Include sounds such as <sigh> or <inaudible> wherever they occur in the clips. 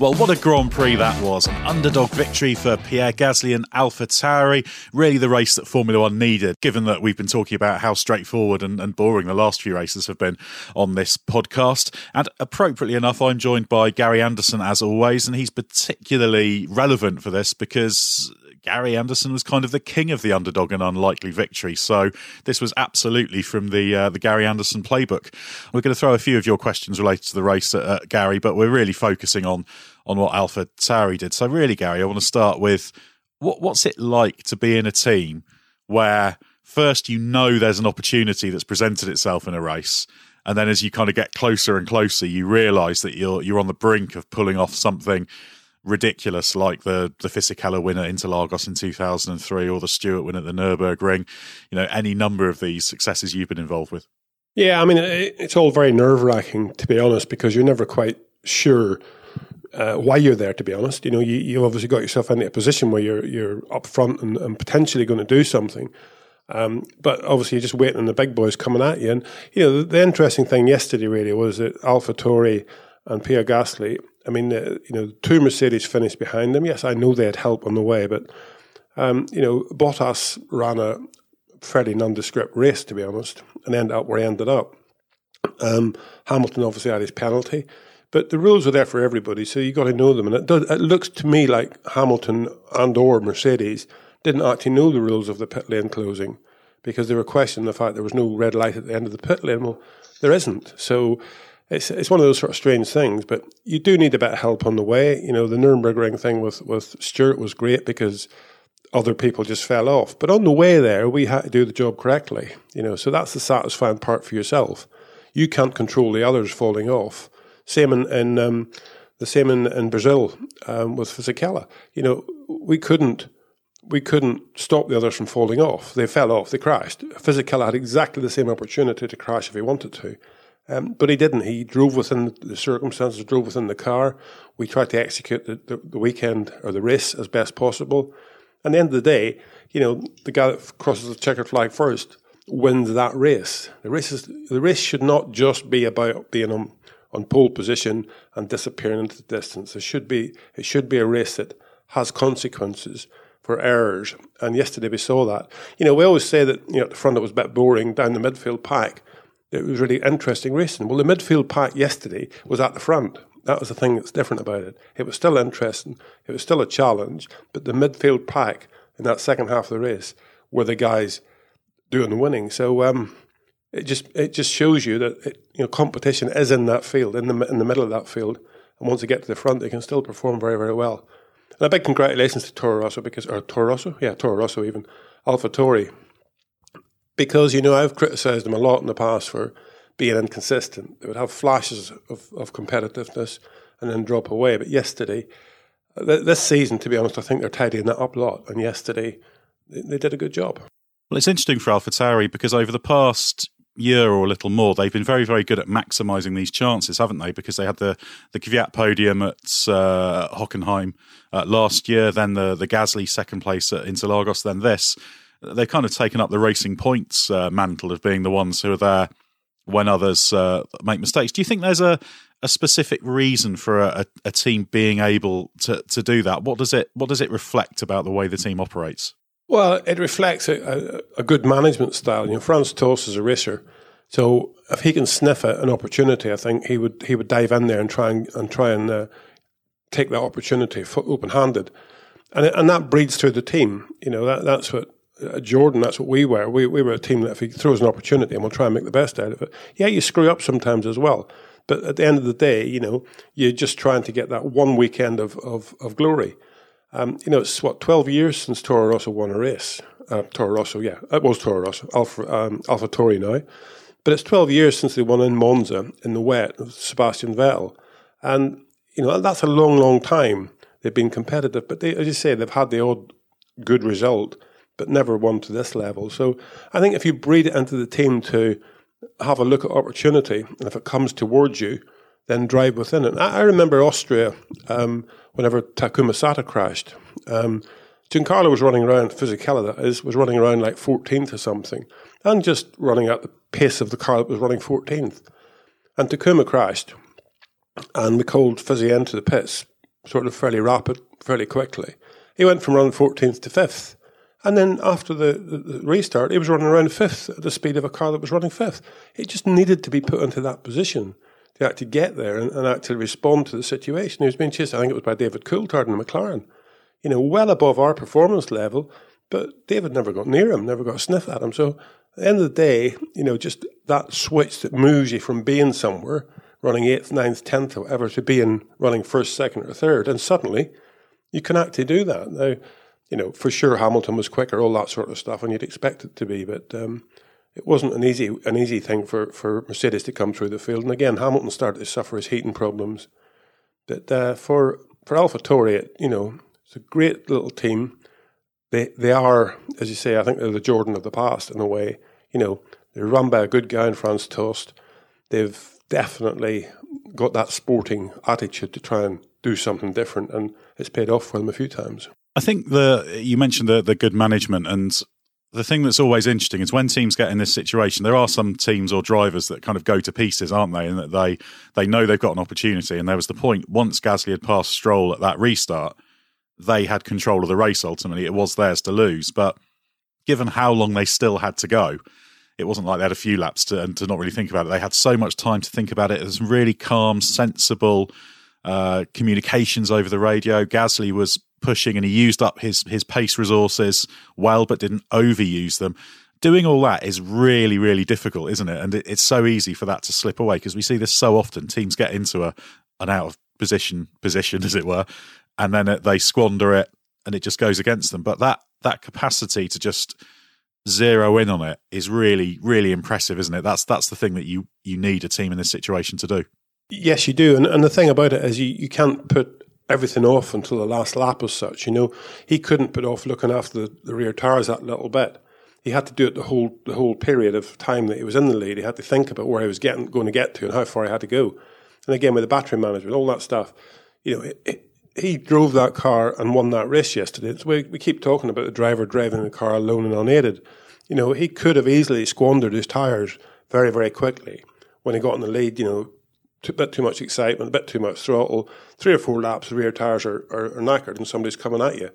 Well, what a Grand Prix that was. An underdog victory for Pierre Gasly and Alpha Tauri. Really the race that Formula One needed, given that we've been talking about how straightforward and, and, boring the last few races have been on this podcast. And appropriately enough, I'm joined by Gary Anderson as always, and he's particularly relevant for this because Gary Anderson was kind of the king of the underdog and unlikely victory. So this was absolutely from the uh, the Gary Anderson playbook. We're going to throw a few of your questions related to the race at, at Gary, but we're really focusing on on what Alpha Tauri did. So really, Gary, I want to start with what what's it like to be in a team where first you know there's an opportunity that's presented itself in a race. And then as you kind of get closer and closer, you realise that you're you're on the brink of pulling off something ridiculous like the the Fisichella win at Interlagos in 2003 or the Stewart win at the Nürburgring. You know, any number of these successes you've been involved with. Yeah, I mean, it's all very nerve wracking to be honest, because you're never quite sure uh, why you're there. To be honest, you know, you you obviously got yourself into a position where you're you're up front and, and potentially going to do something. Um, but obviously, you're just waiting on the big boys coming at you. And you know, the, the interesting thing yesterday really was that Alpha Tauri and Pierre Gasly I mean, uh, you know, two Mercedes finished behind them. Yes, I know they had help on the way, but um, you know, Bottas ran a fairly nondescript race, to be honest, and ended up where he ended up. Um, Hamilton obviously had his penalty, but the rules are there for everybody, so you got to know them. And it, does, it looks to me like Hamilton and or Mercedes didn't actually know the rules of the pit lane closing because they were questioning the fact there was no red light at the end of the pit lane. Well, there isn't. So it's it's one of those sort of strange things, but you do need a bit of help on the way. You know, the Nurburgring thing with with Stewart was great because other people just fell off, but on the way there, we had to do the job correctly. You know, so that's the satisfying part for yourself. You can't control the others falling off. Same in, in um, the same in, in Brazil um, with Fisichella. You know, we couldn't we couldn't stop the others from falling off. They fell off. They crashed. Fisichella had exactly the same opportunity to crash if he wanted to. Um, but he didn't. He drove within the circumstances, drove within the car. We tried to execute the, the, the, weekend or the race as best possible. And at the end of the day, you know, the guy that crosses the checkered flag first wins that race. The race is, the race should not just be about being on, on pole position and disappearing into the distance. It should be it should be a race that has consequences for errors. And yesterday we saw that. You know, we always say that you know at the front it was a bit boring, down the midfield pack it was really interesting racing. Well, the midfield pack yesterday was at the front. That was the thing that's different about it. It was still interesting. It was still a challenge, but the midfield pack in that second half of the race were the guys doing the winning. So um, it just it just shows you that it, you know competition is in that field, in the in the middle of that field, and once they get to the front, they can still perform very very well. And a big congratulations to Toro Rosso because or Toro Rosso, yeah, Toro Rosso even Alpha Tauri because you know I've criticised them a lot in the past for being inconsistent. They would have flashes of, of competitiveness and then drop away. But yesterday, th- this season, to be honest, I think they're tidying that up a lot. And yesterday, they, they did a good job. Well, it's interesting for AlphaTauri because over the past year or a little more, they've been very, very good at maximising these chances, haven't they? Because they had the the Kvyat podium at uh, Hockenheim uh, last year, then the the Gasly second place at Interlagos, then this they've kind of taken up the racing points uh, mantle of being the ones who are there when others uh, make mistakes. Do you think there's a, a specific reason for a, a, team being able to, to do that? What does it what does it reflect about the way the team operates? Well, it reflects a, a good management style. You know, Franz Tost is a racer, so if he can sniff an opportunity, I think he would he would dive in there and try and, and try and uh, take that opportunity open handed, and and that breeds through the team. You know, that that's what uh, Jordan, that's what we were. We, we were a team that if he throws an opportunity and we'll try and make the best out of it. Yeah, you screw up sometimes as well. But at the end of the day, you know, you're just trying to get that one weekend of, of, of glory. Um, you know, it's what, 12 years since Toro Rosso won a race. Uh, Toro Rosso, yeah, it was Toro Rosso, Alpha, um, Tauri now. But it's 12 years since they won in Monza in the wet with Sebastian Vettel. And, you know, that's a long, long time. They've been competitive, but they, as you say, they've had the odd good result but never won to this level. So I think if you breed it into the team to have a look at opportunity, and if it comes towards you, then drive within it. I, remember Austria um, whenever Takuma Sato crashed. Um, Giancarlo was running around, Fisichella that is, was running around like 14th or something, and just running at the pace of the car that was running 14th. And Takuma crashed, and we called Fizzy into the pits sort of fairly rapid, fairly quickly. He went from running 14th to 5th. And then after the, the, restart, it was running around 5th at the speed of a car that was running 5th. It just needed to be put into that position to actually get there and, and actually respond to the situation. He was being chased, I think it was by David Coulthard in McLaren, you know, well above our performance level, but David never got near him, never got a sniff at him. So at the end of the day, you know, just that switch that moves you from being somewhere, running eighth, ninth, tenth, or whatever, to being running first, second, or third, and suddenly you can actually do that. Now, you know, for sure Hamilton was quicker, all that sort of stuff, and you'd expect it to be, but um, it wasn't an easy an easy thing for, for Mercedes to come through the field. And again, Hamilton started to suffer his heating problems. But uh, for for AlphaTauri, you know, it's a great little team they they are, as you say, I think they're the Jordan of the past in a way. You know, they're run by a good guy in Franz Tost. They've definitely got that sporting attitude to try and do something different, and it's paid off for them a few times. I think the you mentioned the the good management, and the thing that's always interesting is when teams get in this situation. There are some teams or drivers that kind of go to pieces, aren't they? And that they they know they've got an opportunity. And there was the point once Gasly had passed Stroll at that restart they had control of the race ultimately. It was theirs to lose. But given how long they still had to go, it wasn't like they had a few laps to, and to not really think about it. They had so much time to think about it. It was really calm, sensible uh, communications over the radio. Gasly was pushing and he used up his, his pace resources well, but didn't overuse them. Doing all that is really, really difficult, isn't it? And it, it's so easy for that to slip away because we see this so often. Teams get into a an out of position position, <laughs> as it were, and then it, they squander it and it just goes against them. But that that capacity to just zero in on it is really really impressive, isn't it? That's that's the thing that you you need a team in this situation to do. Yes, you do, and and the thing about it is you you can't put everything off until the last lap as such. You know, he couldn't put off looking after the, the rear tires that little bit. He had to do it the whole the whole period of time that he was in the lead. He had to think about where he was getting going to get to and how far he had to go. And again, with the battery management, all that stuff, you know, it, it, he drove that car and won that race yesterday. So we, we keep talking about the driver driving the car alone and unaided. You know, he could have easily squandered his tyres very, very quickly when he got in the lead. You know, a bit too much excitement, a bit too much throttle. Three or four laps, the rear tyres are, are, are knackered and somebody's coming at you.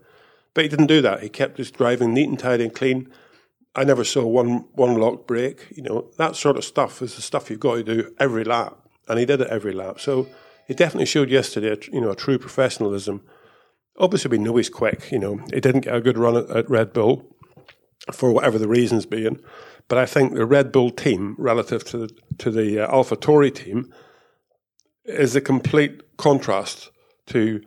But he didn't do that. He kept his driving neat and tidy and clean. I never saw one one lock break. You know, that sort of stuff is the stuff you've got to do every lap. And he did it every lap. So it definitely showed yesterday, you know, a true professionalism. Obviously, we know he's quick. You know, he didn't get a good run at, at Red Bull for whatever the reasons being. But I think the Red Bull team, relative to the, to the uh, AlphaTauri team, is a complete contrast to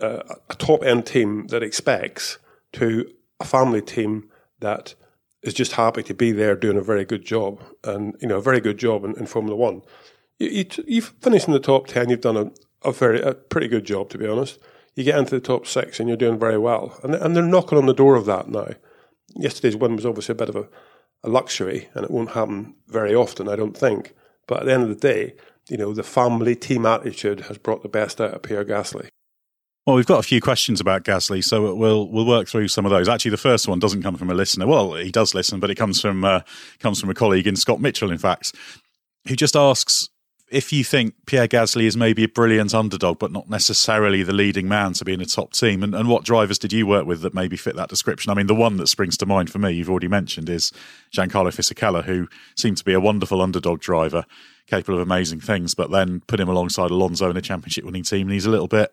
uh, a top end team that expects to a family team that is just happy to be there doing a very good job and you know a very good job in, in Formula One you, you, have finished in the top 10, you've done a, a, very, a pretty good job, to be honest. You get into the top six and you're doing very well. And, and they're knocking on the door of that now. Yesterday's win was obviously a bit of a, a luxury, and it won't happen very often, I don't think. But at the end of the day, you know, the family team attitude has brought the best out of Pierre Gasly. Well, we've got a few questions about Gasly, so we'll we'll work through some of those. Actually, the first one doesn't come from a listener. Well, he does listen, but it comes from uh, comes from a colleague in Scott Mitchell, in fact, who just asks if you think Pierre Gasly is maybe a brilliant underdog, but not necessarily the leading man to be in a top team, and, and, what drivers did you work with that maybe fit that description? I mean, the one that springs to mind for me, you've already mentioned, is Giancarlo Fisichella, who seemed to be a wonderful underdog driver, capable of amazing things, but then put him alongside Alonso in a championship winning team, and he's a little bit,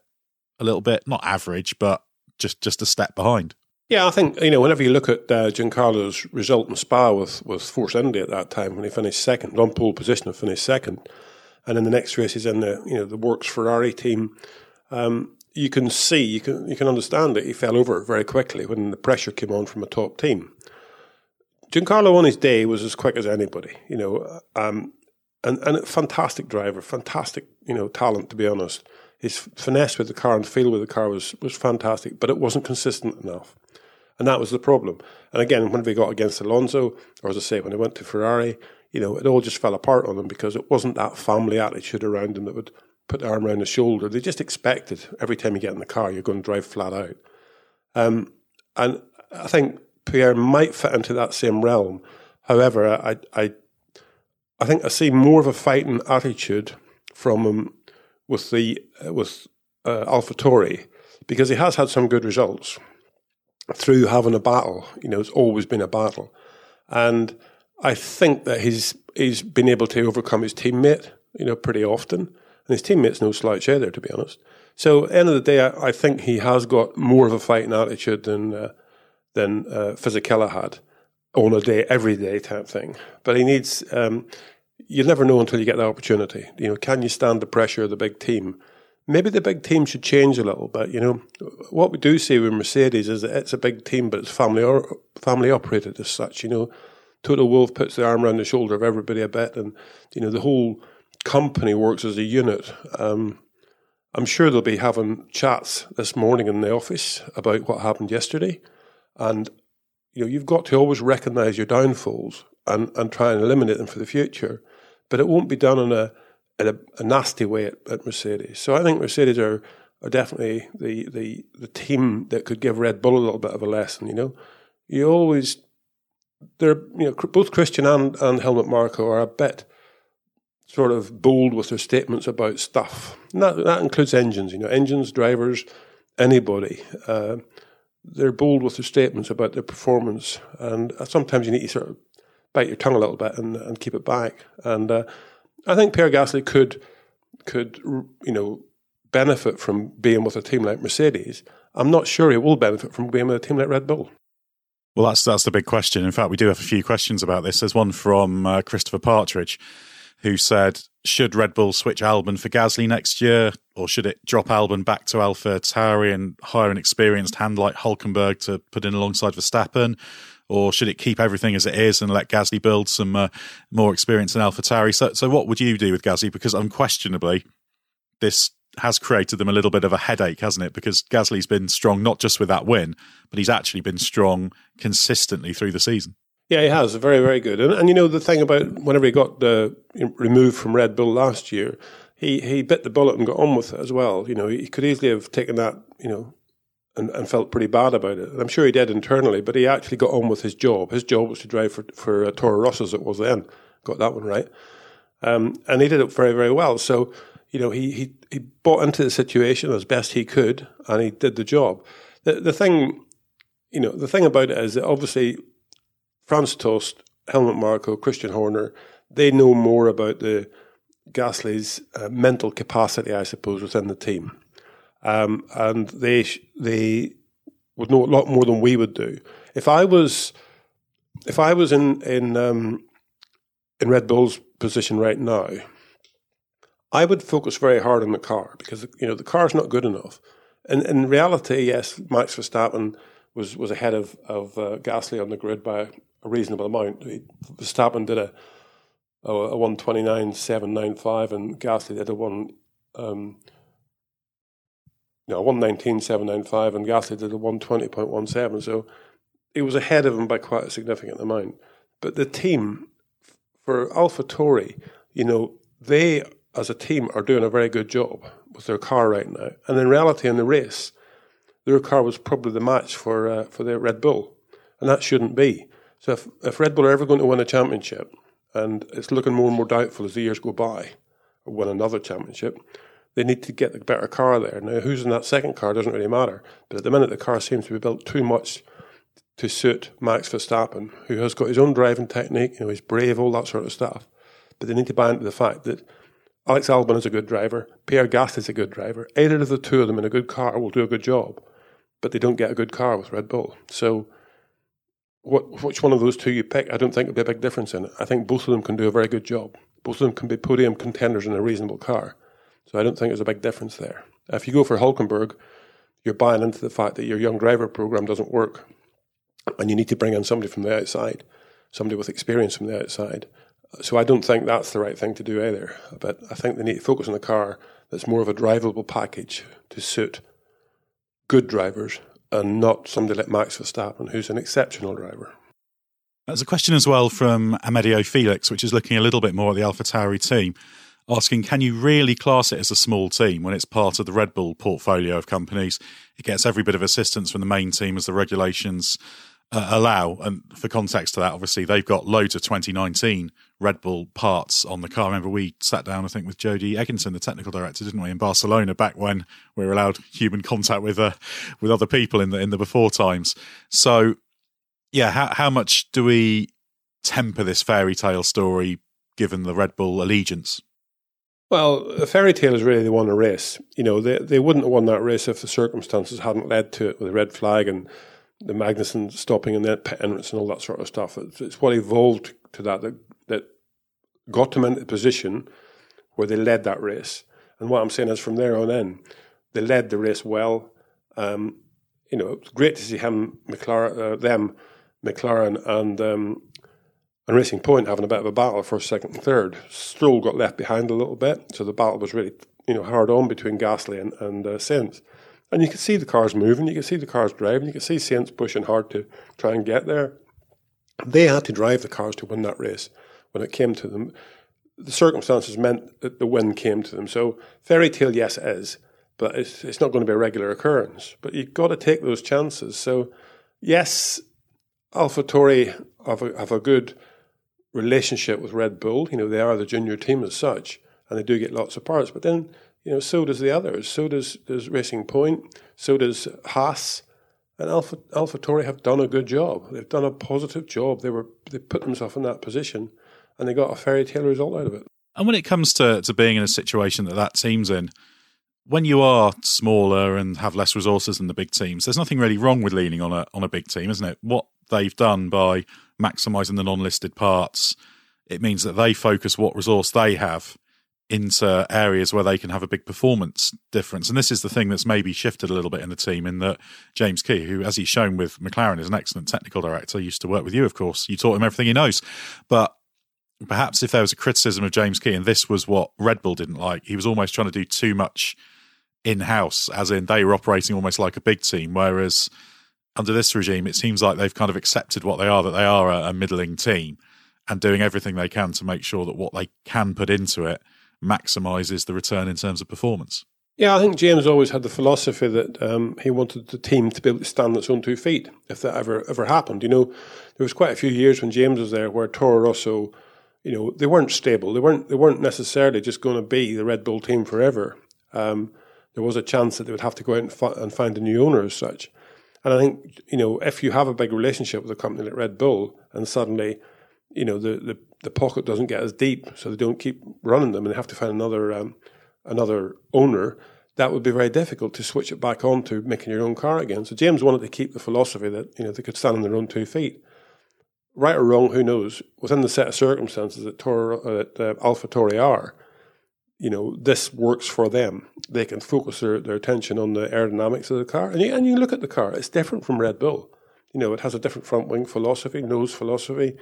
a little bit not average, but just just a step behind. Yeah, I think you know whenever you look at uh, Giancarlo's result in Spa with with Force India at that time when he finished second on pole position and finished second and in the next race he's in the you know the Works Ferrari team. Um, you can see, you can you can understand that he fell over very quickly when the pressure came on from a top team. Giancarlo on his day was as quick as anybody, you know, um, and and a fantastic driver, fantastic you know talent to be honest. His finesse with the car and feel with the car was was fantastic, but it wasn't consistent enough. And that was the problem. And again, when we got against Alonso, or as I say, when he went to Ferrari, you know, it all just fell apart on them because it wasn't that family attitude around them that would put the arm around the shoulder. They just expected every time you get in the car, you're going to drive flat out. Um, and I think Pierre might fit into that same realm. However, I, I, I think I see more of a fighting attitude from him with the with uh, AlphaTauri because he has had some good results through having a battle. You know, it's always been a battle, and I think that he's he's been able to overcome his teammate. You know, pretty often, and his teammate's no slouch either, to be honest. So, end of the day, I, I think he has got more of a fighting attitude than uh, than uh, Fisichella had on a day, every day type thing. But he needs. Um, you'll never know until you get the opportunity. You know, can you stand the pressure of the big team? Maybe the big team should change a little bit. You know, what we do see with Mercedes is that it's a big team, but it's family or family operated as such. You know, Toto Wolff puts the arm around the shoulder of everybody a bit, and you know the whole company works as a unit. Um, I'm sure they'll be having chats this morning in the office about what happened yesterday, and you know you've got to always recognise your downfalls and and try and eliminate them for the future, but it won't be done in a in a, a nasty way at, at, Mercedes. So I think Mercedes are are definitely the the the team that could give Red Bull a little bit of a lesson. You know, you always they're you know both Christian and and Helmut Marko are a bit sort of bold with their statements about stuff. And that that includes engines. You know, engines, drivers, anybody. Uh, they're bold with their statements about their performance, and sometimes you need to sort of bite your tongue a little bit and, and keep it back. And uh, I think Pierre Gasly could could you know benefit from being with a team like Mercedes. I'm not sure he will benefit from being with a team like Red Bull. Well, that's that's the big question. In fact, we do have a few questions about this. There's one from uh, Christopher Partridge, who said, "Should Red Bull switch Albon for Gasly next year, or should it drop Albon back to Alpha Tauri and hire an experienced hand like Hulkenberg to put in alongside Verstappen?" Or should it keep everything as it is and let Gasly build some uh, more experience in AlphaTauri? So, so what would you do with Gasly? Because unquestionably, this has created them a little bit of a headache, hasn't it? Because Gasly's been strong not just with that win, but he's actually been strong consistently through the season. Yeah, he has. Very, very good. And, and you know, the thing about whenever he got removed from Red Bull last year, he, he bit the bullet and got on with it as well. You know, he could easily have taken that, you know, and, and felt pretty bad about it. And I'm sure he did internally, but he actually got on with his job. His job was to drive for, for uh, Toro Rosso as it was then. Got that one right. Um, and he did it very, very well. So, you know, he, he, he bought into the situation as best he could and he did the job. The, the thing, you know, the thing about it is that obviously Franz Tost, Helmut Marko, Christian Horner, they know more about the Gasly's uh, mental capacity, I suppose, within the team um, and they they would know a lot more than we would do. If I was if I was in in um, in Red Bull's position right now, I would focus very hard on the car because you know the car's not good enough. And in reality, yes, Max Verstappen was was ahead of of uh, Gasly on the grid by a reasonable amount. Verstappen did a a, one twenty nine seven nine five, and Gasly did a one. Um, you know, 119.795 and Gasly did a 120.17. So it was ahead of him by quite a significant amount. But the team, for AlphaTauri, you know, they as a team are doing a very good job with their car right now. And in reality, in the race, their car was probably the match for uh, for their Red Bull, and that shouldn't be. So if, if Red Bull are ever going to win a championship, and it's looking more and more doubtful as the years go by, or win another championship, they need to get the better car there. Now, who's in that second car doesn't really matter. But at the minute, the car seems to be built too much to suit Max Verstappen, who has got his own driving technique, you know, he's brave, all that sort of stuff. But they need to buy into the fact that Alex Albon is a good driver, Pierre Gasly is a good driver. Either of the two of them in a good car will do a good job, but they don't get a good car with Red Bull. So, what, which one of those two you pick, I don't think there'll be a big difference in it. I think both of them can do a very good job. Both of them can be podium contenders in a reasonable car. So I don't think there's a big difference there. If you go for Hulkenberg, you're buying into the fact that your young driver program doesn't work, and you need to bring in somebody from the outside, somebody with experience from the outside. So I don't think that's the right thing to do either. But I think they need to focus on a car that's more of a drivable package to suit good drivers and not somebody like Max Verstappen, who's an exceptional driver. There's a question as well from Amedio Felix, which is looking a little bit more at the AlphaTauri team asking, can you really class it as a small team when it's part of the Red Bull portfolio of companies? It gets every bit of assistance from the main team as the regulations uh, allow. And for context to that, obviously, they've got loads of 2019 Red Bull parts on the car. I remember we sat down, I think, with Jody Eggington, the technical director, didn't we, in Barcelona back when we were allowed human contact with uh, with other people in the in the before times. So, yeah, how how much do we temper this fairy tale story given the Red Bull allegiance? Well, a fairy tale is really they won a race. You know, they they wouldn't have won that race if the circumstances hadn't led to it with the red flag and the Magnussen stopping and then pit and all that sort of stuff. It's, it's what evolved to that, that that got them into the position where they led that race. And what I'm saying is, from there on in, they led the race well. Um, you know, it's great to see him, McLaren, uh, them, McLaren, and um, and Racing Point having a bit of a battle for second and third. Stroll got left behind a little bit, so the battle was really you know hard on between Gasly and and uh, Sainz. And you can see the cars moving, you can see the cars driving, you can see Sainz pushing hard to try and get there. They had to drive the cars to win that race when it came to them. The circumstances meant that the win came to them. So fairy tale, yes, it is, but it's, it's not going to be a regular occurrence. But you've got to take those chances. So yes, AlphaTauri have a, have a good relationship with Red Bull. You know, they are the junior team as such, and they do get lots of parts. But then you know, so does the others. So does, does Racing Point. So does Haas. And Alpha AlphaTauri have done a good job. They've done a positive job. They were they put themselves in that position, and they got a fairy tale result out of it. And when it comes to to being in a situation that that team's in, when you are smaller and have less resources than the big teams, there's nothing really wrong with leaning on a on a big team, isn't it? What they've done by maximising the non-listed parts, it means that they focus what resource they have into areas where they can have a big performance difference. And this is the thing that's maybe shifted a little bit in the team in that James Key, who, as he's shown with McLaren, is an excellent technical director, used to work with you, of course. You taught him everything he knows. But perhaps if there was a criticism of James Key, and this was what Red Bull didn't like, he was almost trying to do too much in house, as in they were operating almost like a big team. Whereas under this regime, it seems like they've kind of accepted what they are, that they are a, a middling team and doing everything they can to make sure that what they can put into it maximises the return in terms of performance. Yeah, I think James always had the philosophy that um, he wanted the team to be able to stand on its own two feet if that ever ever happened. You know, there was quite a few years when James was there where Toro Rosso, you know, they weren't stable. They weren't they weren't necessarily just going to be the Red Bull team forever. Um, there was a chance that they would have to go out and, fi- and find a new owner as such. And I think you know if you have a big relationship with a company like Red Bull, and suddenly, you know, the the the pocket doesn't get as deep, so they don't keep running them, and they have to find another um, another owner. That would be very difficult to switch it back on to making your own car again. So James wanted to keep the philosophy that you know they could stand on their own two feet. Right or wrong, who knows? Within the set of circumstances that, Tor, uh, that uh, AlphaTauri are, you know, this works for them. They can focus their, their attention on the aerodynamics of the car. And you, and you look at the car, it's different from Red Bull. You know, it has a different front wing philosophy, nose philosophy,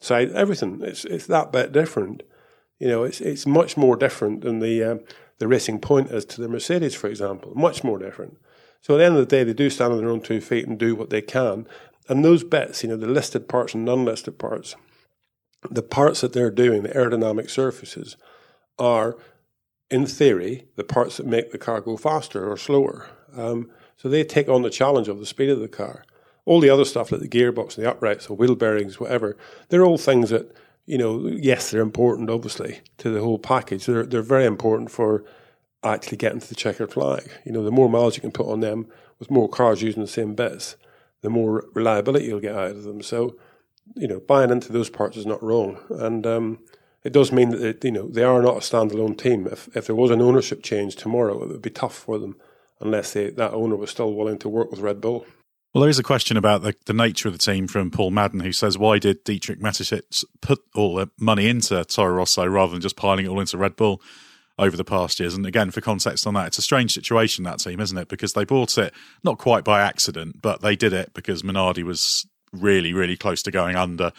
side, everything. It's it's that bit different. You know, it's it's much more different than the um, the racing point is to the Mercedes, for example. Much more different. So at the end of the day, they do stand on their own two feet and do what they can. And those bits, you know, the listed parts and non-listed parts, the parts that they're doing, the aerodynamic surfaces, are in theory the parts that make the car go faster or slower. Um, so they take on the challenge of the speed of the car. All the other stuff like the gearbox and the uprights or wheel bearings, whatever, they're all things that, you know, yes, they're important obviously to the whole package. They're they're very important for actually getting to the checkered flag. You know, the more miles you can put on them with more cars using the same bits, the more reliability you'll get out of them. So, you know, buying into those parts is not wrong. And um, it does mean that, it, you know, they are not a standalone team. If, if there was an ownership change tomorrow, it would be tough for them unless they, that owner was still willing to work with Red Bull. Well, there is a question about the, the nature of the team from Paul Madden, who says, why did Dietrich Mateschitz put all the money into Toro Rosso rather than just piling it all into Red Bull over the past years? And again, for context on that, it's a strange situation, that team, isn't it? Because they bought it not quite by accident, but they did it because Minardi was really, really close to going under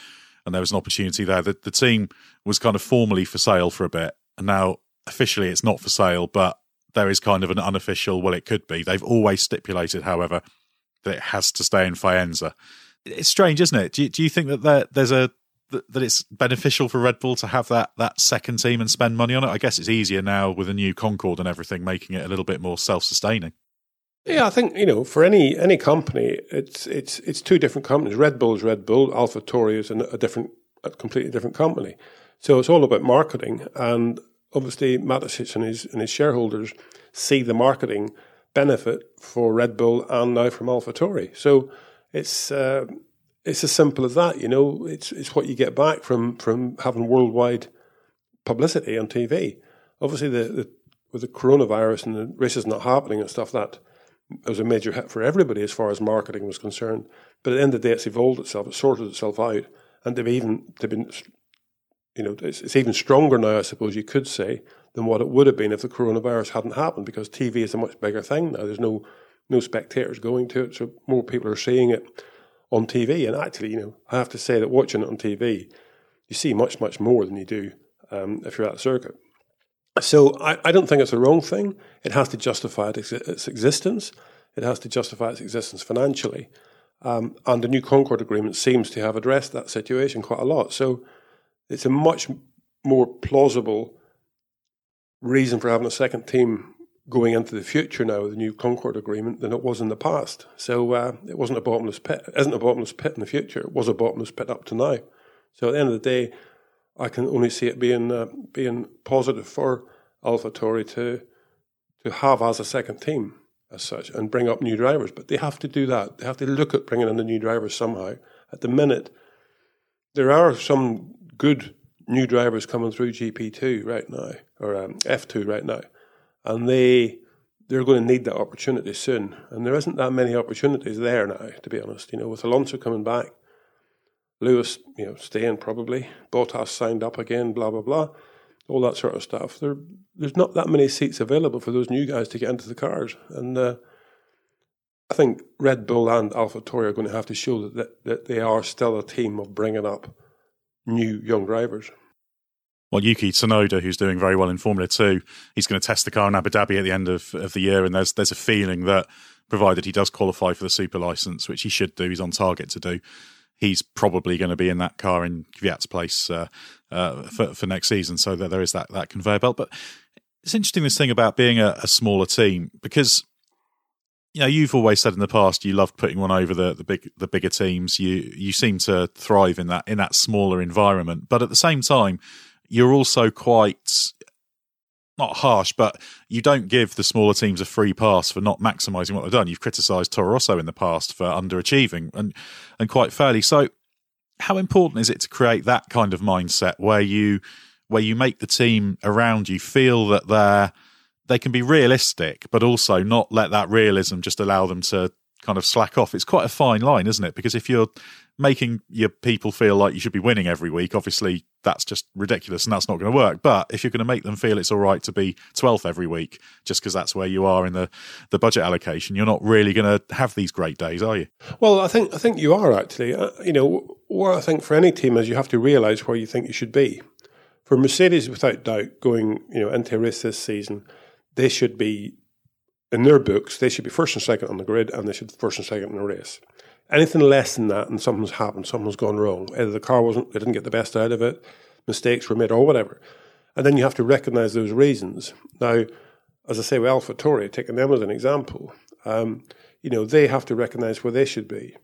and there was an opportunity there. The, the team was kind of formally for sale for a bit, and now officially it's not for sale, but there is kind of an unofficial, well, it could be. They've always stipulated, however, that it has to stay in Faenza. It's strange, isn't it? Do you, do you think that there, there's a that it's beneficial for Red Bull to have that that second team and spend money on it? I guess it's easier now with a new Concorde and everything, making it a little bit more self sustaining. Yeah, I think you know for any any company, it's it's it's two different companies. Red Bull is Red Bull. AlphaTauri is a different, a completely different company. So it's all about marketing, and obviously Mateschitz and his and his shareholders see the marketing benefit for Red Bull and now from AlphaTauri. So it's uh, it's as simple as that. You know, it's it's what you get back from from having worldwide publicity on TV. Obviously, the, the with the coronavirus and the races not happening and stuff that was a major hit for everybody as far as marketing was concerned. But at the end of the day, it's evolved itself, it's sorted itself out, and they've even they've been, you know, it's, it's even stronger now, I suppose you could say, than what it would have been if the coronavirus hadn't happened, because TV is a much bigger thing now. There's no no spectators going to it, so more people are seeing it on TV. And actually, you know, I have to say that watching it on TV, you see much much more than you do um, if you're at the circuit. So I, I, don't think it's a wrong thing. It has to justify its, its existence. It has to justify its existence financially. Um, and the new Concorde Agreement seems to have addressed that situation quite a lot. So it's a much more plausible reason for having a second team going into the future now with the new Concorde Agreement than it was in the past. So uh, it wasn't a bottomless pit. It isn't a bottomless pit in the future. It was a bottomless pit up to now. So at the end of the day, I can only see it being uh, being positive for AlphaTauri to to have as a second team as such and bring up new drivers. But they have to do that. They have to look at bringing in the new drivers somehow. At the minute, there are some good new drivers coming through GP2 right now or um, F2 right now, and they they're going to need that opportunity soon. And there isn't that many opportunities there now, to be honest. You know, with Alonso coming back, Lewis, you know, staying probably. Bottas signed up again, blah, blah, blah. All that sort of stuff. There, there's not that many seats available for those new guys to get into the cars. And uh, I think Red Bull and AlphaTauri are going to have to show that, that, that they are still a team of bringing up new young drivers. Well, Yuki Tsunoda, who's doing very well in Formula Two, he's going to test the car in Abu Dhabi at the end of, of the year, and there's there's a feeling that provided he does qualify for the super license, which he should do, he's on target to do, he's probably going to be in that car in Kvyat's place uh, uh, for, for next season. So there, there is that, that conveyor belt. But it's interesting this thing about being a, a, smaller team because you know you've always said in the past you loved putting one over the, the big the bigger teams. You you seem to thrive in that in that smaller environment, but at the same time you're also quite not harsh, but you don't give the smaller teams a free pass for not maximising what they've done. You've criticised Toro Rosso in the past for underachieving, and and quite fairly. So, how important is it to create that kind of mindset where you where you make the team around you feel that they're they can be realistic, but also not let that realism just allow them to kind of slack off. It's quite a fine line, isn't it? Because if you're making your people feel like you should be winning every week, obviously that's just ridiculous and that's not going to work. But if you're going to make them feel it's all right to be 12th every week, just because that's where you are in the, the budget allocation, you're not really going to have these great days, are you? Well, I think I think you are actually. Uh, you know, what I think for any team is you have to realise where you think you should be. For Mercedes, without doubt, going you know into a race this season, they should be in their books. They should be first and second on the grid, and they should be first and second in the race. Anything less than that, and something's happened, something's gone wrong. Either the car wasn't, they didn't get the best out of it, mistakes were made, or whatever. And then you have to recognize those reasons. Now, as I say, with AlphaTauri, taking them as an example, um, you know, they have to recognize where they should be.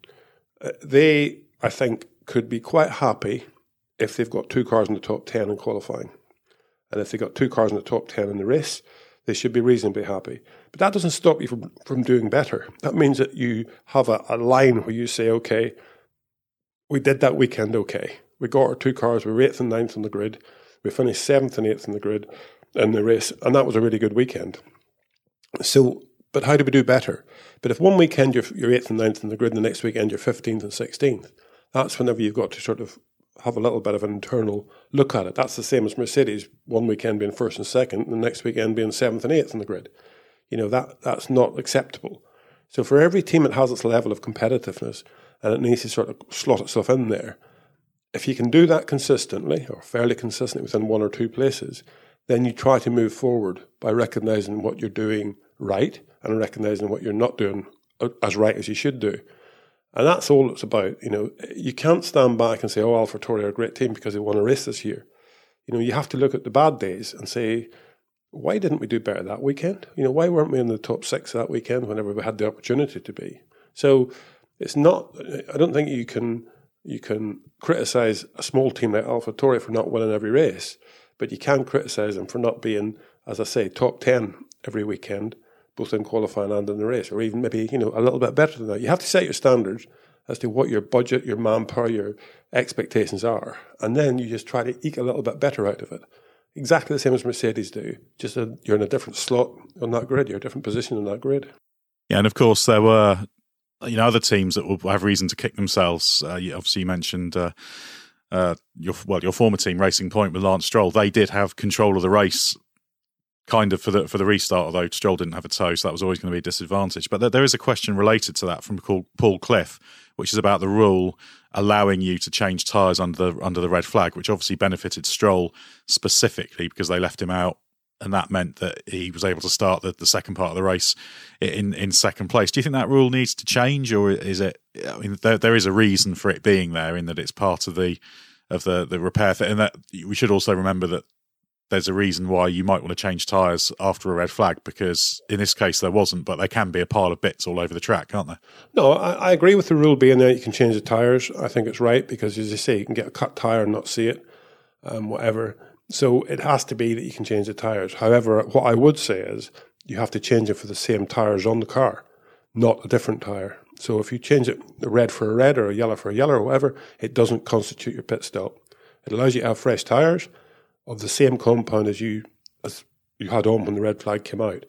Uh, they, I think, could be quite happy if they've got two cars in the top 10 in qualifying. And if they've got two cars in the top 10 in the race, they should be reasonably happy. But that doesn't stop you from, from doing better. That means that you have a, a line where you say, okay, we did that weekend okay. We got our two cars, we were eighth and ninth on the grid. We finished seventh and eighth in the grid in the race, and that was a really good weekend. So, but how do we do better? But if one weekend you're, you're eighth and ninth in the grid, and the next weekend you're 15th and 16th, that's whenever you've got to sort of have a little bit of an internal look at it. That's the same as Mercedes, one weekend being first and second, and the next weekend being seventh and eighth in the grid. You know, that that's not acceptable. So for every team it has its level of competitiveness and it needs to sort of slot itself in there. If you can do that consistently or fairly consistently within one or two places, then you try to move forward by recognizing what you're doing right and recognizing what you're not doing as right as you should do. And that's all it's about. You know, you can't stand back and say, "Oh, AlphaTauri are a great team because they won a race this year." You know, you have to look at the bad days and say, why didn't we do better that weekend? You know, why weren't we in the top six that weekend whenever we had the opportunity to be? So it's not. I don't think you can you can criticize a small team like AlphaTauri for not winning every race, but you can criticize them for not being, as I say, top ten every weekend, both in qualifying and in the race, or even maybe you know a little bit better than that. You have to set your standards as to what your budget, your manpower, your expectations are, and then you just try to eke a little bit better out of it. Exactly the same as Mercedes do. Just a, you're in a different slot on that grid. You're a different position on that grid. Yeah, and of course there were you know other teams that will have reason to kick themselves. Uh, you, obviously, you mentioned uh, uh, your well your former team, Racing Point, with Lance Stroll. They did have control of the race, kind of for the for the restart. Although Stroll didn't have a tow, so that was always going to be a disadvantage. But there, there is a question related to that from Paul Cliff, which is about the rule allowing you to change tyres under the under the red flag, which obviously benefited Stroll specifically because they left him out and that meant that he was able to start the, the second part of the race in in second place. Do you think that rule needs to change, or is it? I mean, there there is a reason for it being there in that it's part of the of the the repair thing, and that we should also remember that there's a reason why you might want to change tyres after a red flag because in this case there wasn't, but there can be a pile of bits all over the track, can't there? No, I, I agree with the rule being there. You can change the tyres. I think it's right because, as you say, you can get a cut tyre and not see it, um, whatever. So it has to be that you can change the tyres. However, what I would say is you have to change it for the same tyres on the car, not a different tyre. So if you change it red for a red or a yellow for a yellow or whatever, it doesn't constitute your pit stop. It allows you to have fresh tyres of the same compound as you as you had on when the red flag came out.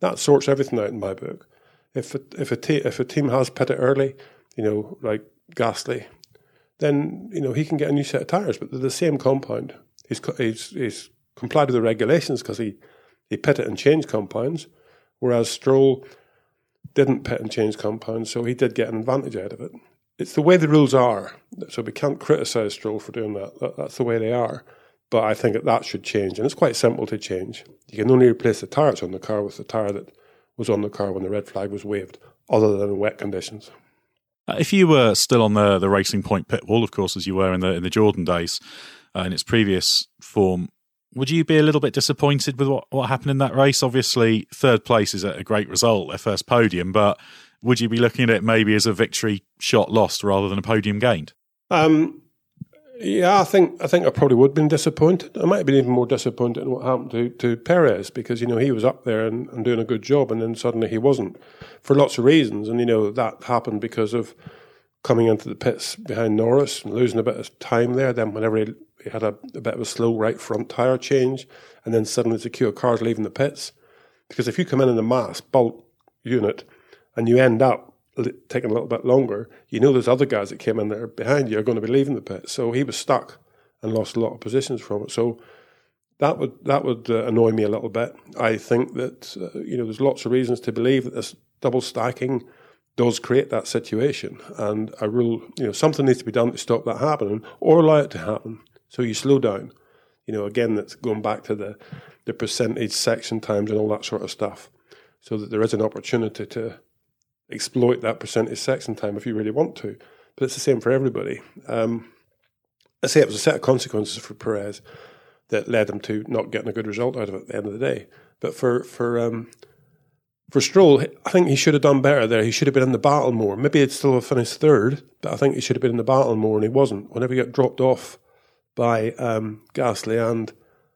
That sorts everything out in my book. If a, if a, if a team has pitted early, you know, like Gasly, then you know he can get a new set of tyres, but they're the same compound. He's, he's, he's complied with the regulations because he, he pitted and changed compounds, whereas Stroll didn't pit and change compounds, so he did get an advantage out of it. It's the way the rules are, so we can't criticise Stroll for doing that. that. That's the way they are. But I think that that should change, and it's quite simple to change. You can only replace the tyres on the car with the tyre that was on the car when the red flag was waved, other than in wet conditions. Uh, if you were still on the the Racing Point pit wall, of course, as you were in the in the Jordan days, uh, in its previous form. Would you be a little bit disappointed with what, what happened in that race? Obviously, third place is a great result, their first podium, but would you be looking at it maybe as a victory shot lost rather than a podium gained? Um, yeah, I think I think I probably would have been disappointed. I might have been even more disappointed in what happened to, to Perez because you know he was up there and, and doing a good job, and then suddenly he wasn't for lots of reasons, and you know that happened because of coming into the pits behind Norris and losing a bit of time there. Then whenever he he had a, a, bit of a slow right front tyre change, and then suddenly secure cars leaving the pits. Because if you come in in the mass bolt unit and you end up taking a little bit longer, you know there's other guys that came in there behind you are going to be leaving the pit. So he was stuck and lost a lot of positions from it. So that would that would uh, annoy me a little bit. I think that uh, you know there's lots of reasons to believe that this double stacking does create that situation, and a rule you know something needs to be done to stop that happening or allow it to happen. So you slow down. You know, again, that's going back to the, the percentage section times and all that sort of stuff. So that there is an opportunity to exploit that percentage section time if you really want to. But it's the same for everybody. Um, I say it was a set of consequences for Perez that led him to not getting a good result out of it at the end of the day. But for for um, for Stroll, I think he should have done better there. He should have been in the battle more. Maybe he'd still have finished third, but I think he should have been in the battle more, and he wasn't. Whenever he got dropped off by um, Gasly and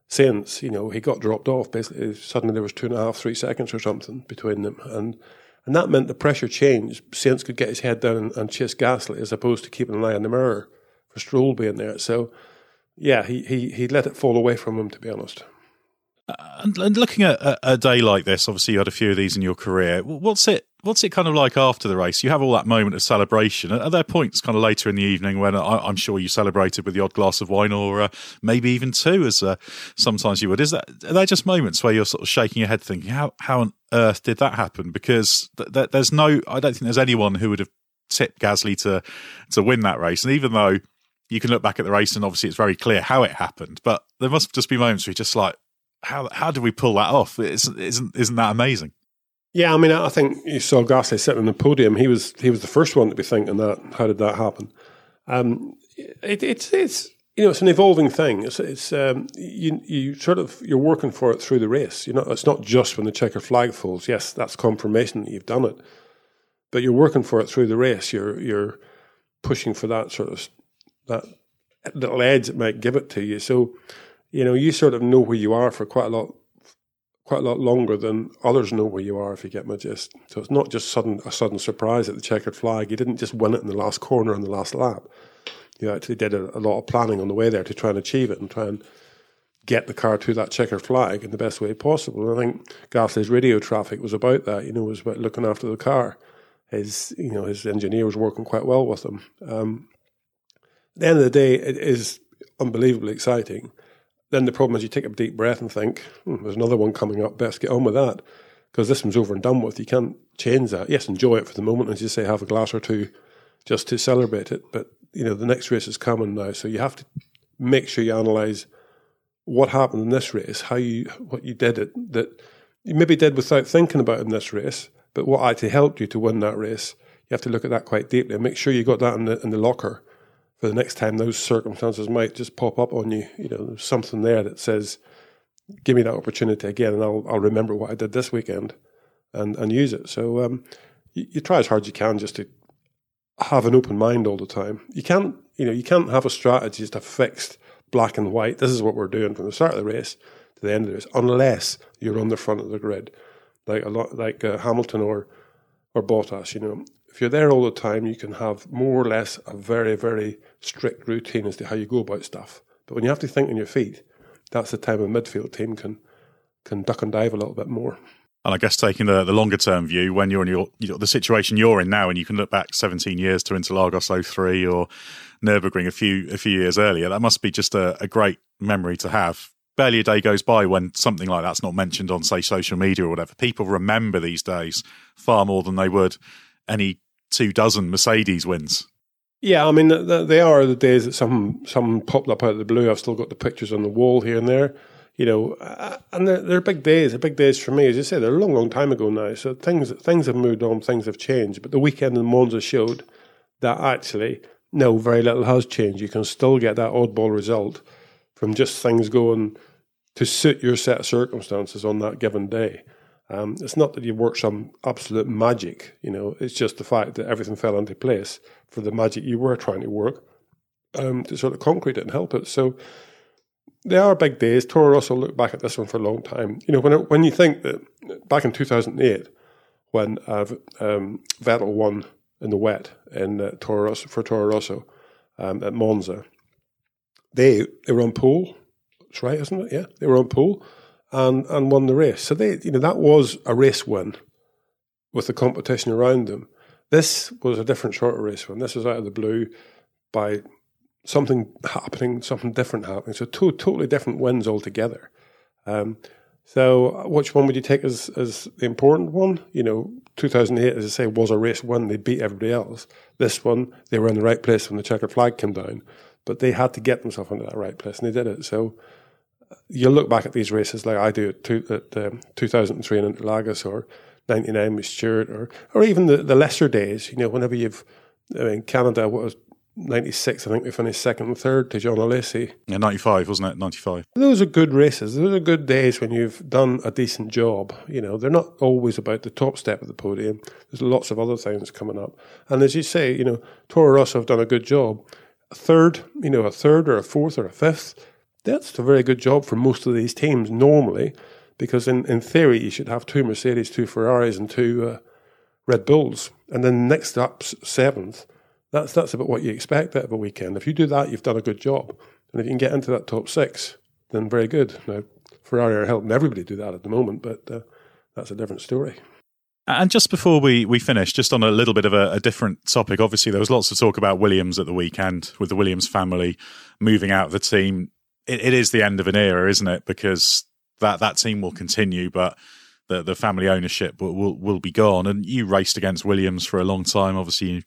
Sainz. You know, he got dropped off. Basically, suddenly there was two and a half, three seconds or something between them, and and that meant the pressure changed. Sainz could get his head down and, and chase Gasly as opposed to keeping an eye on the mirror for Stroll being there. So, yeah, he he he let it fall away from him. To be honest. And, looking at a, day like this, obviously you had a few of these in your career. What's it? What's it kind of like after the race? You have all that moment of celebration. Are there points kind of later in the evening when I, am sure you celebrated with the odd glass of wine, or uh, maybe even two, as uh, sometimes you would? Is that are there just moments where you're sort of shaking your head, thinking, "How how on earth did that happen?" Because th- th- there's no, I don't think there's anyone who would have tipped Gasly to to win that race, and even though you can look back at the race and obviously it's very clear how it happened, but there must just be moments where you're just like, how how did we pull that off? Isn't, isn't that amazing? Yeah, I mean, I think you saw Gasly sitting on the podium. He was he was the first one to be thinking that. How did that happen? Um, it, it's it's you know, it's an evolving thing. It's, it's um, you, you sort of you're working for it through the race. You know, it's not just when the checkered flag falls. Yes, that's confirmation that you've done it, but you're working for it through the race. You're you're pushing for that sort of that little edge that might give it to you. So, you know, you sort of know where you are for quite a lot, quite a lot longer than others know where you are. If you get my gist. So it's not just sudden a sudden surprise at the checkered flag. You didn't just win it in the last corner on the last lap you actually did a, a, lot of planning on the way there to try and achieve it and try and get the car to that checkered flag in the best way possible. And I think Gasly's radio traffic was about that. You know, it was about looking after the car. His, you know, his engineer was working quite well with him. Um, at the end of the day, it is unbelievably exciting. Then the problem is you take a deep breath and think, hmm, there's another one coming up. Best get on with that because this one's over and done with. You can't change that. Yes, enjoy it for the moment, as you say, have a glass or two just to celebrate it. But you know the next race is coming now, so you have to make sure you analyze what happened in this race, how you what you did it that you maybe did without thinking about in this race, but what actually helped you to win that race. You have to look at that quite deeply and make sure you got that in the in the locker for the next time those circumstances might just pop up on you. You know, there's something there that says, "Give me that opportunity again, and I'll I'll remember what I did this weekend, and and use it." So um, you, you try as hard as you can just to have an open mind all the time. You can't, you know, you can't have a strategy just a fixed black and white. This is what we're doing from the start of the race to the end of the race, unless you're on the front of the grid, like a lot, like uh, Hamilton or or Bottas. You know, if you're there all the time, you can have more or less a very very strict routine as to how you go about stuff. But when you have to think on your feet, that's the time a midfield team can can duck and dive a little bit more. And I guess taking the, the longer term view, when you're in your you the situation you're in now, and you can look back 17 years to Interlagos 03 or Nurburgring a few a few years earlier, that must be just a, a great memory to have. Barely a day goes by when something like that's not mentioned on, say, social media or whatever. People remember these days far more than they would any two dozen Mercedes wins. Yeah, I mean, they are the days that some some popped up out of the blue. I've still got the pictures on the wall here and there you know, uh, and they're, they're, big days. They're big days for me, as you say. They're a long, long time ago now. So things things have moved on, things have changed. But the weekend in Monza showed that actually, no, very little has changed. You can still get that oddball result from just things going to suit your set of circumstances on that given day. Um, it's not that you worked some absolute magic, you know. It's just the fact that everything fell into place for the magic you were trying to work um, to sort of concrete it and help it. So they are big days. Toro Rosso look back at this one for a long time. You know, when it, when you think that back in 2008, when uh, um, Vettel won in the wet in uh, Toro Rosso, for Toro Rosso um, at Monza, they they were on pole. That's right, isn't it? Yeah, they were on pole and and won the race. So they, you know, that was a race win with the competition around them. This was a different sort of race win. This was out of the blue by something happening, something different happening. So two totally different wins altogether. Um, so which one would you take as as the important one? You know, 2008, as I say, was a race win. They beat everybody else. This one, they were in the right place when the checkered flag came down, but they had to get themselves into that right place, and they did it. So you look back at these races like I do at, two, at um, 2003 in Interlagos or 99 with Stewart or or even the, the lesser days. You know, whenever you've I mean, Canada what was 96, I think we finished second and third to Jean Alesi. Yeah, 95, wasn't it? 95. Those are good races. Those are good days when you've done a decent job. You know, they're not always about the top step of the podium. There's lots of other things coming up. And as you say, you know, Toro Rosso have done a good job. A third, you know, a third or a fourth or a fifth, that's a very good job for most of these teams normally, because in, in theory, you should have two Mercedes, two Ferraris, and two uh, Red Bulls. And then next up, seventh that's that's about what you expect out of a weekend. If you do that, you've done a good job. And if you can get into that top six, then very good. Now, Ferrari are helping everybody do that at the moment, but uh, that's a different story. And just before we, we finish, just on a little bit of a, a, different topic, obviously there was lots of talk about Williams at the weekend with the Williams family moving out of the team. It, it is the end of an era, isn't it? Because that, that team will continue, but the, the family ownership will, will, will be gone. And you raced against Williams for a long time. Obviously, you,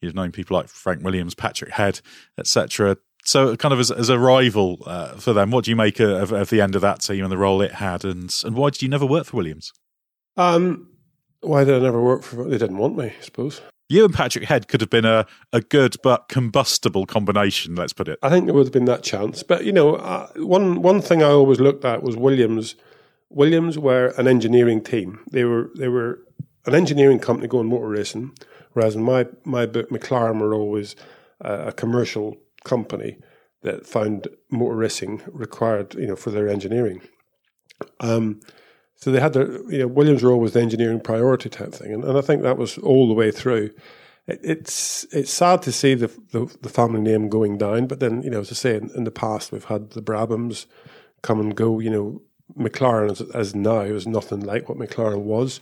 you've known people like Frank Williams, Patrick Head, etc. So, kind of as, as a rival uh, for them, what do you make of, of, the end of that team and the role it had, and and why did you never work for Williams? Um, why did I never work for? They didn't want me, I suppose. You and Patrick Head could have been a, a good but combustible combination, let's put it. I think there would have been that chance. But, you know, uh, one, one thing I always looked at was Williams. Williams were an engineering team. They were they were an engineering company going motor racing, whereas in my, my book, McLaren were always a, a commercial company that found motor racing required, you know, for their engineering. Um, so they had their, you know, Williams role was the engineering priority type thing, and, and I think that was all the way through. It, it's it's sad to see the, the, the family name going down, but then you know, as I say, in, in, the past we've had the Brabhams come and go. You know, McLaren as, as now is nothing like what McLaren was,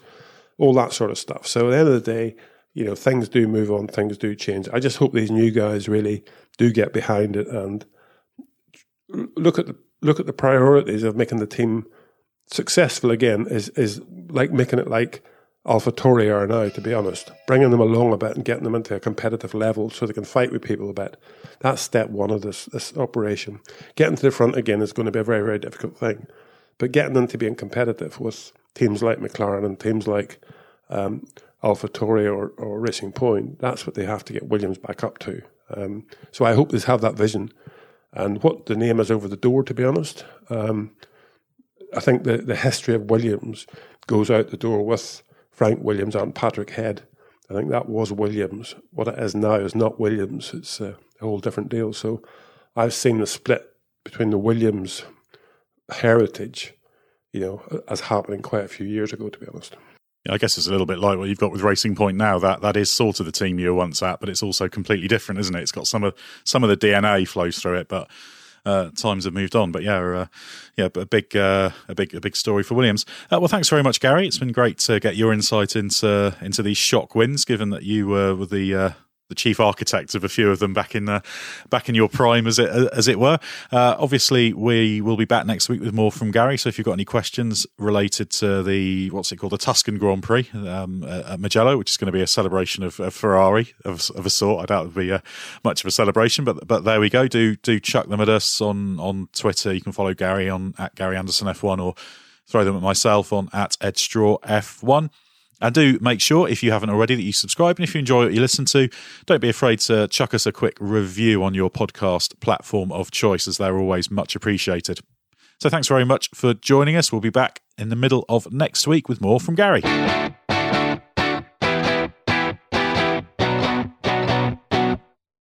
all that sort of stuff. So at the end of the day, you know, things do move on, things do change. I just hope these new guys really do get behind it and look at the look at the priorities of making the team successful again is is like making it like Alpha AlphaTauri are now, to be honest. Bringing them along a bit and getting them into a competitive level so they can fight with people a bit. That's step one of this this operation. Getting to the front again is going to be a very, very difficult thing. But getting them to being competitive with teams like McLaren and teams like um, AlphaTauri or, or Racing Point, that's what they have to get Williams back up to. Um, so I hope they have that vision. And what the name is over the door, to be honest. Um, I think the, the history of Williams goes out the door with Frank Williams and Patrick Head. I think that was Williams. What it is now is not Williams. It's a, whole different deal. So I've seen the split between the Williams heritage, you know, as happening quite a few years ago, to be honest. I guess it's a little bit like what you've got with Racing Point now. That that is sort of the team you were once at, but it's also completely different, isn't it? It's got some of some of the DNA flows through it, but uh, times have moved on. But yeah, uh, yeah, a big, uh, a big, a big story for Williams. Uh, well, thanks very much, Gary. It's been great to get your insight into into these shock wins, given that you were the uh, the chief architect of a few of them back in uh, back in your prime, as it as it were. Uh, obviously, we will be back next week with more from Gary. So if you've got any questions related to the what's it called, the Tuscan Grand Prix um, at Mugello, which is going to be a celebration of, of Ferrari of, of, a sort, I doubt it'll be uh, much of a celebration, but but there we go. Do do chuck them at us on on Twitter. You can follow Gary on at Gary Anderson F1 or throw them at myself on at Ed Straw F1. And do make sure, if you haven't already, that you subscribe. And if you enjoy what you listen to, don't be afraid to chuck us a quick review on your podcast platform of choice, as they're always much appreciated. So thanks very much for joining us. We'll be back in the middle of next week with more from Gary.